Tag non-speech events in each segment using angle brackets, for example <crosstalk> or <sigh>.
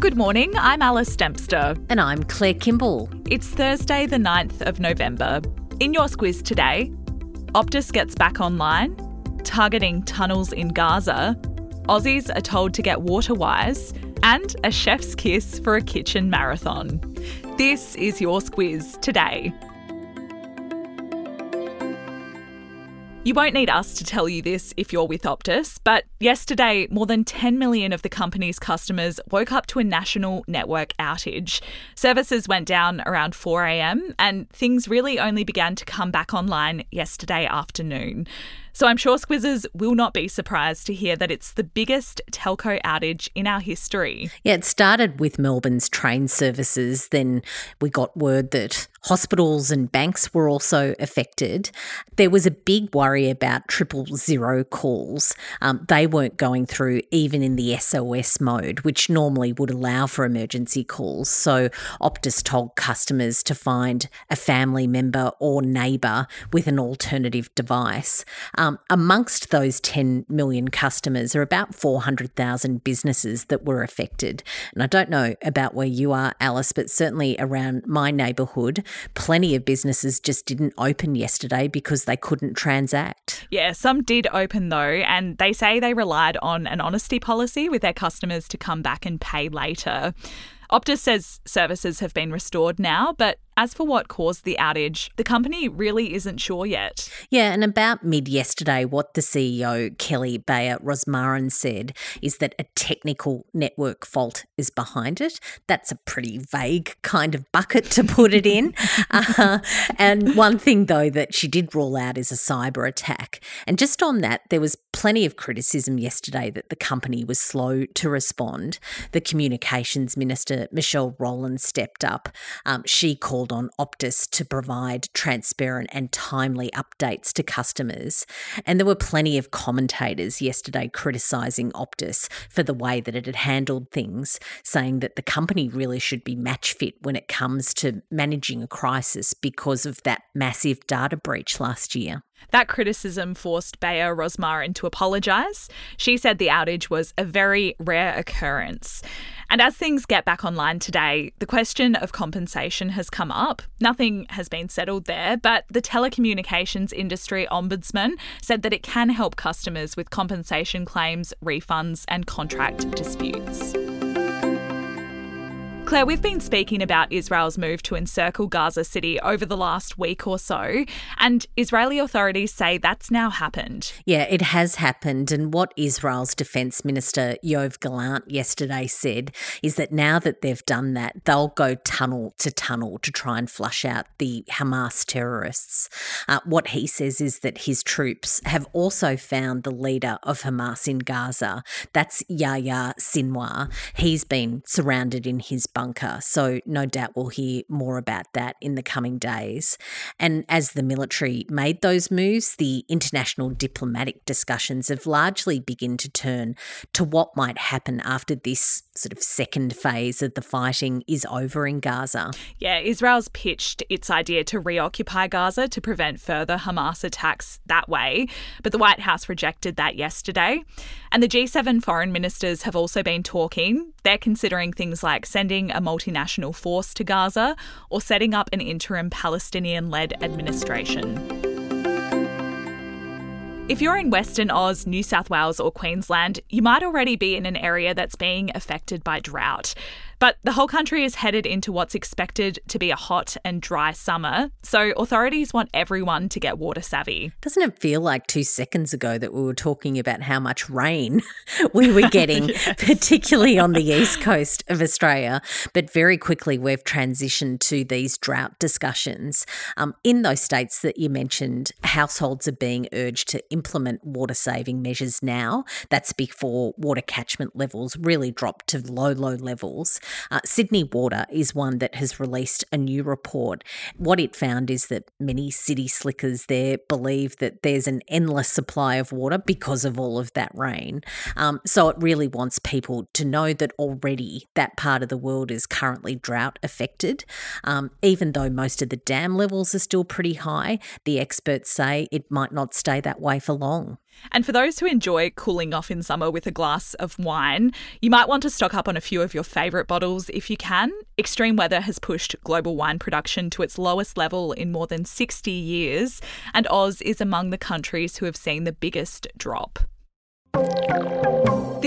Good morning, I'm Alice Dempster. And I'm Claire Kimball. It's Thursday, the 9th of November. In your squiz today, Optus gets back online, targeting tunnels in Gaza, Aussies are told to get water wise, and a chef's kiss for a kitchen marathon. This is your squiz today. You won't need us to tell you this if you're with Optus, but yesterday, more than 10 million of the company's customers woke up to a national network outage. Services went down around 4am, and things really only began to come back online yesterday afternoon. So I'm sure Squizzers will not be surprised to hear that it's the biggest telco outage in our history. Yeah, it started with Melbourne's train services. Then we got word that hospitals and banks were also affected. There was a big worry about triple zero calls. Um, they weren't going through even in the SOS mode, which normally would allow for emergency calls. So Optus told customers to find a family member or neighbour with an alternative device. Um, um, amongst those 10 million customers are about 400,000 businesses that were affected. And I don't know about where you are, Alice, but certainly around my neighbourhood, plenty of businesses just didn't open yesterday because they couldn't transact. Yeah, some did open though, and they say they relied on an honesty policy with their customers to come back and pay later. Optus says services have been restored now, but as for what caused the outage, the company really isn't sure yet. Yeah, and about mid yesterday, what the CEO, Kelly Bayer Rosmarin, said is that a technical network fault is behind it. That's a pretty vague kind of bucket to put it in. <laughs> uh, and one thing, though, that she did rule out is a cyber attack. And just on that, there was plenty of criticism yesterday that the company was slow to respond. The communications minister, Michelle Rowland, stepped up. Um, she called on Optus to provide transparent and timely updates to customers. And there were plenty of commentators yesterday criticising Optus for the way that it had handled things, saying that the company really should be match fit when it comes to managing a crisis because of that massive data breach last year. That criticism forced Bayer Rosmarin to apologise. She said the outage was a very rare occurrence. And as things get back online today, the question of compensation has come up. Nothing has been settled there, but the telecommunications industry ombudsman said that it can help customers with compensation claims, refunds, and contract disputes. Claire, we've been speaking about Israel's move to encircle Gaza City over the last week or so, and Israeli authorities say that's now happened. Yeah, it has happened. And what Israel's Defense Minister Yoav Gallant yesterday said is that now that they've done that, they'll go tunnel to tunnel to try and flush out the Hamas terrorists. Uh, what he says is that his troops have also found the leader of Hamas in Gaza. That's Yahya Sinwar. He's been surrounded in his bunker. So, no doubt we'll hear more about that in the coming days. And as the military made those moves, the international diplomatic discussions have largely begun to turn to what might happen after this sort of second phase of the fighting is over in Gaza. Yeah, Israel's pitched its idea to reoccupy Gaza to prevent further Hamas attacks that way, but the White House rejected that yesterday. And the G7 foreign ministers have also been talking. They're considering things like sending a multinational force to Gaza or setting up an interim Palestinian led administration. If you're in Western Oz, New South Wales, or Queensland, you might already be in an area that's being affected by drought. But the whole country is headed into what's expected to be a hot and dry summer, so authorities want everyone to get water savvy. Doesn't it feel like two seconds ago that we were talking about how much rain <laughs> we were getting, <laughs> yes. particularly on the east coast of Australia? But very quickly, we've transitioned to these drought discussions. Um, in those states that you mentioned, households are being urged to implement water saving measures now. That's before water catchment levels really drop to low, low levels. Uh, Sydney Water is one that has released a new report. What it found is that many city slickers there believe that there's an endless supply of water because of all of that rain. Um, so it really wants people to know that already that part of the world is currently drought affected. Um, even though most of the dam levels are still pretty high, the experts say it might not stay that way for long. And for those who enjoy cooling off in summer with a glass of wine, you might want to stock up on a few of your favourite bottles if you can. Extreme weather has pushed global wine production to its lowest level in more than 60 years, and Oz is among the countries who have seen the biggest drop.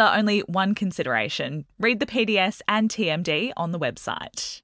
are only one consideration. Read the PDS and TMD on the website.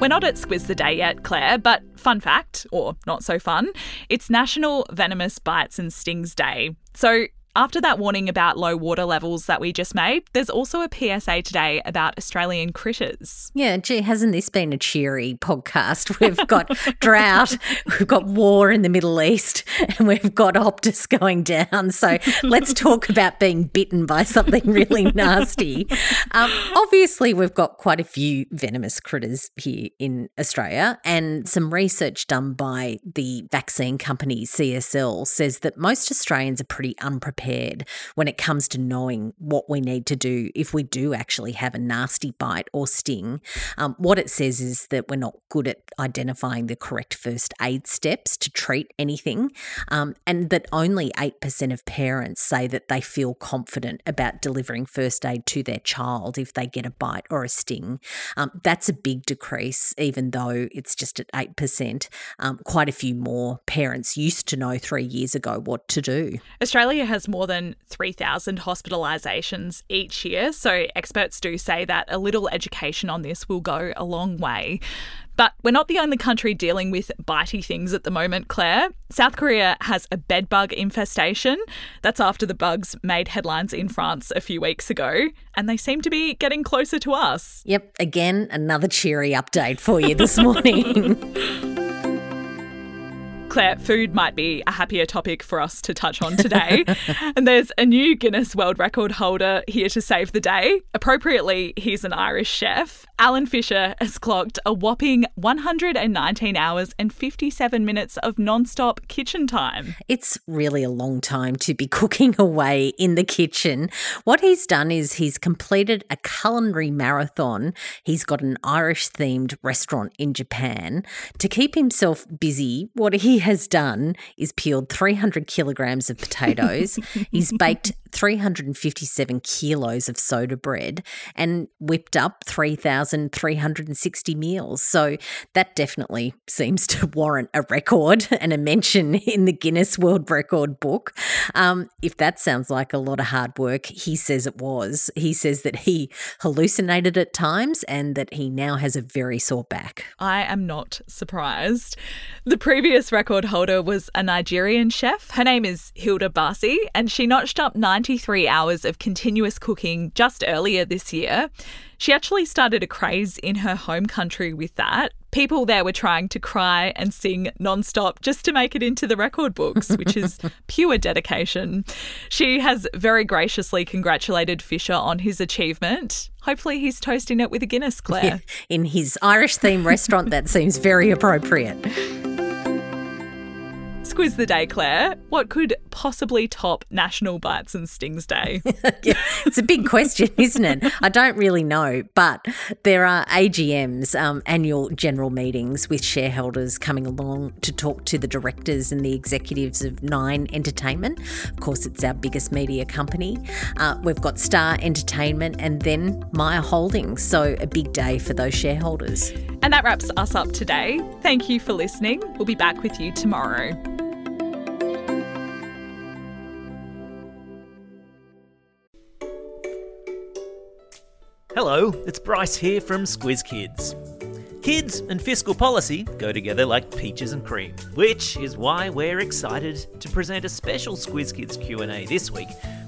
We're not at Squiz the Day yet, Claire, but fun fact, or not so fun, it's National Venomous Bites and Stings Day. So after that warning about low water levels that we just made, there's also a PSA today about Australian critters. Yeah, gee, hasn't this been a cheery podcast? <laughs> We've got drought, we've got war in the Middle East, and we've got Optus going down. So let's <laughs> talk about being bitten by something really <laughs> nasty. Um, obviously, we've got quite a few venomous critters here in Australia, and some research done by the vaccine company CSL says that most Australians are pretty unprepared prepared when it comes to knowing what we need to do if we do actually have a nasty bite or sting. Um, what it says is that we're not good at identifying the correct first aid steps to treat anything, um, and that only 8% of parents say that they feel confident about delivering first aid to their child if they get a bite or a sting. Um, that's a big decrease, even though it's just at 8%. Um, quite a few more parents used to know three years ago what to do. Australia has more than 3,000 hospitalisations each year, so experts do say that a little education on this will go a long way. But we're not the only country dealing with bitey things at the moment, Claire. South Korea has a bedbug infestation. That's after the bugs made headlines in France a few weeks ago, and they seem to be getting closer to us. Yep, again, another cheery update for you this morning. <laughs> Claire, food might be a happier topic for us to touch on today. <laughs> and there's a new Guinness World Record holder here to save the day. Appropriately, he's an Irish chef. Alan Fisher has clocked a whopping 119 hours and 57 minutes of non-stop kitchen time. It's really a long time to be cooking away in the kitchen. What he's done is he's completed a culinary marathon. He's got an Irish themed restaurant in Japan. To keep himself busy, what he has done is peeled 300 kilograms of <laughs> potatoes. he's baked 357 kilos of soda bread and whipped up 3,360 meals. So that definitely seems to <laughs> warrant a record and a mention in the Guinness World Record book. Um, if that sounds like a lot of hard work, he says it was. He says that he hallucinated at times and that he now has a very sore back. I am not surprised. The previous record holder was a Nigerian chef. Her name is Hilda Baci, and she notched up 93 hours of continuous cooking just earlier this year. She actually started a craze in her home country with that. People there were trying to cry and sing nonstop just to make it into the record books, which is <laughs> pure dedication. She has very graciously congratulated Fisher on his achievement. Hopefully, he's toasting it with a Guinness, Claire. Yeah, <laughs> in his Irish themed restaurant, that seems very appropriate. Quiz the day, Claire. What could possibly top National Bites and Stings Day? <laughs> yeah, it's a big question, <laughs> isn't it? I don't really know, but there are AGMs, um, annual general meetings with shareholders coming along to talk to the directors and the executives of Nine Entertainment. Of course, it's our biggest media company. Uh, we've got Star Entertainment and then Myer Holdings. So, a big day for those shareholders. And that wraps us up today. Thank you for listening. We'll be back with you tomorrow. Hello, it's Bryce here from Squiz Kids. Kids and fiscal policy go together like peaches and cream, which is why we're excited to present a special Squiz Kids Q&A this week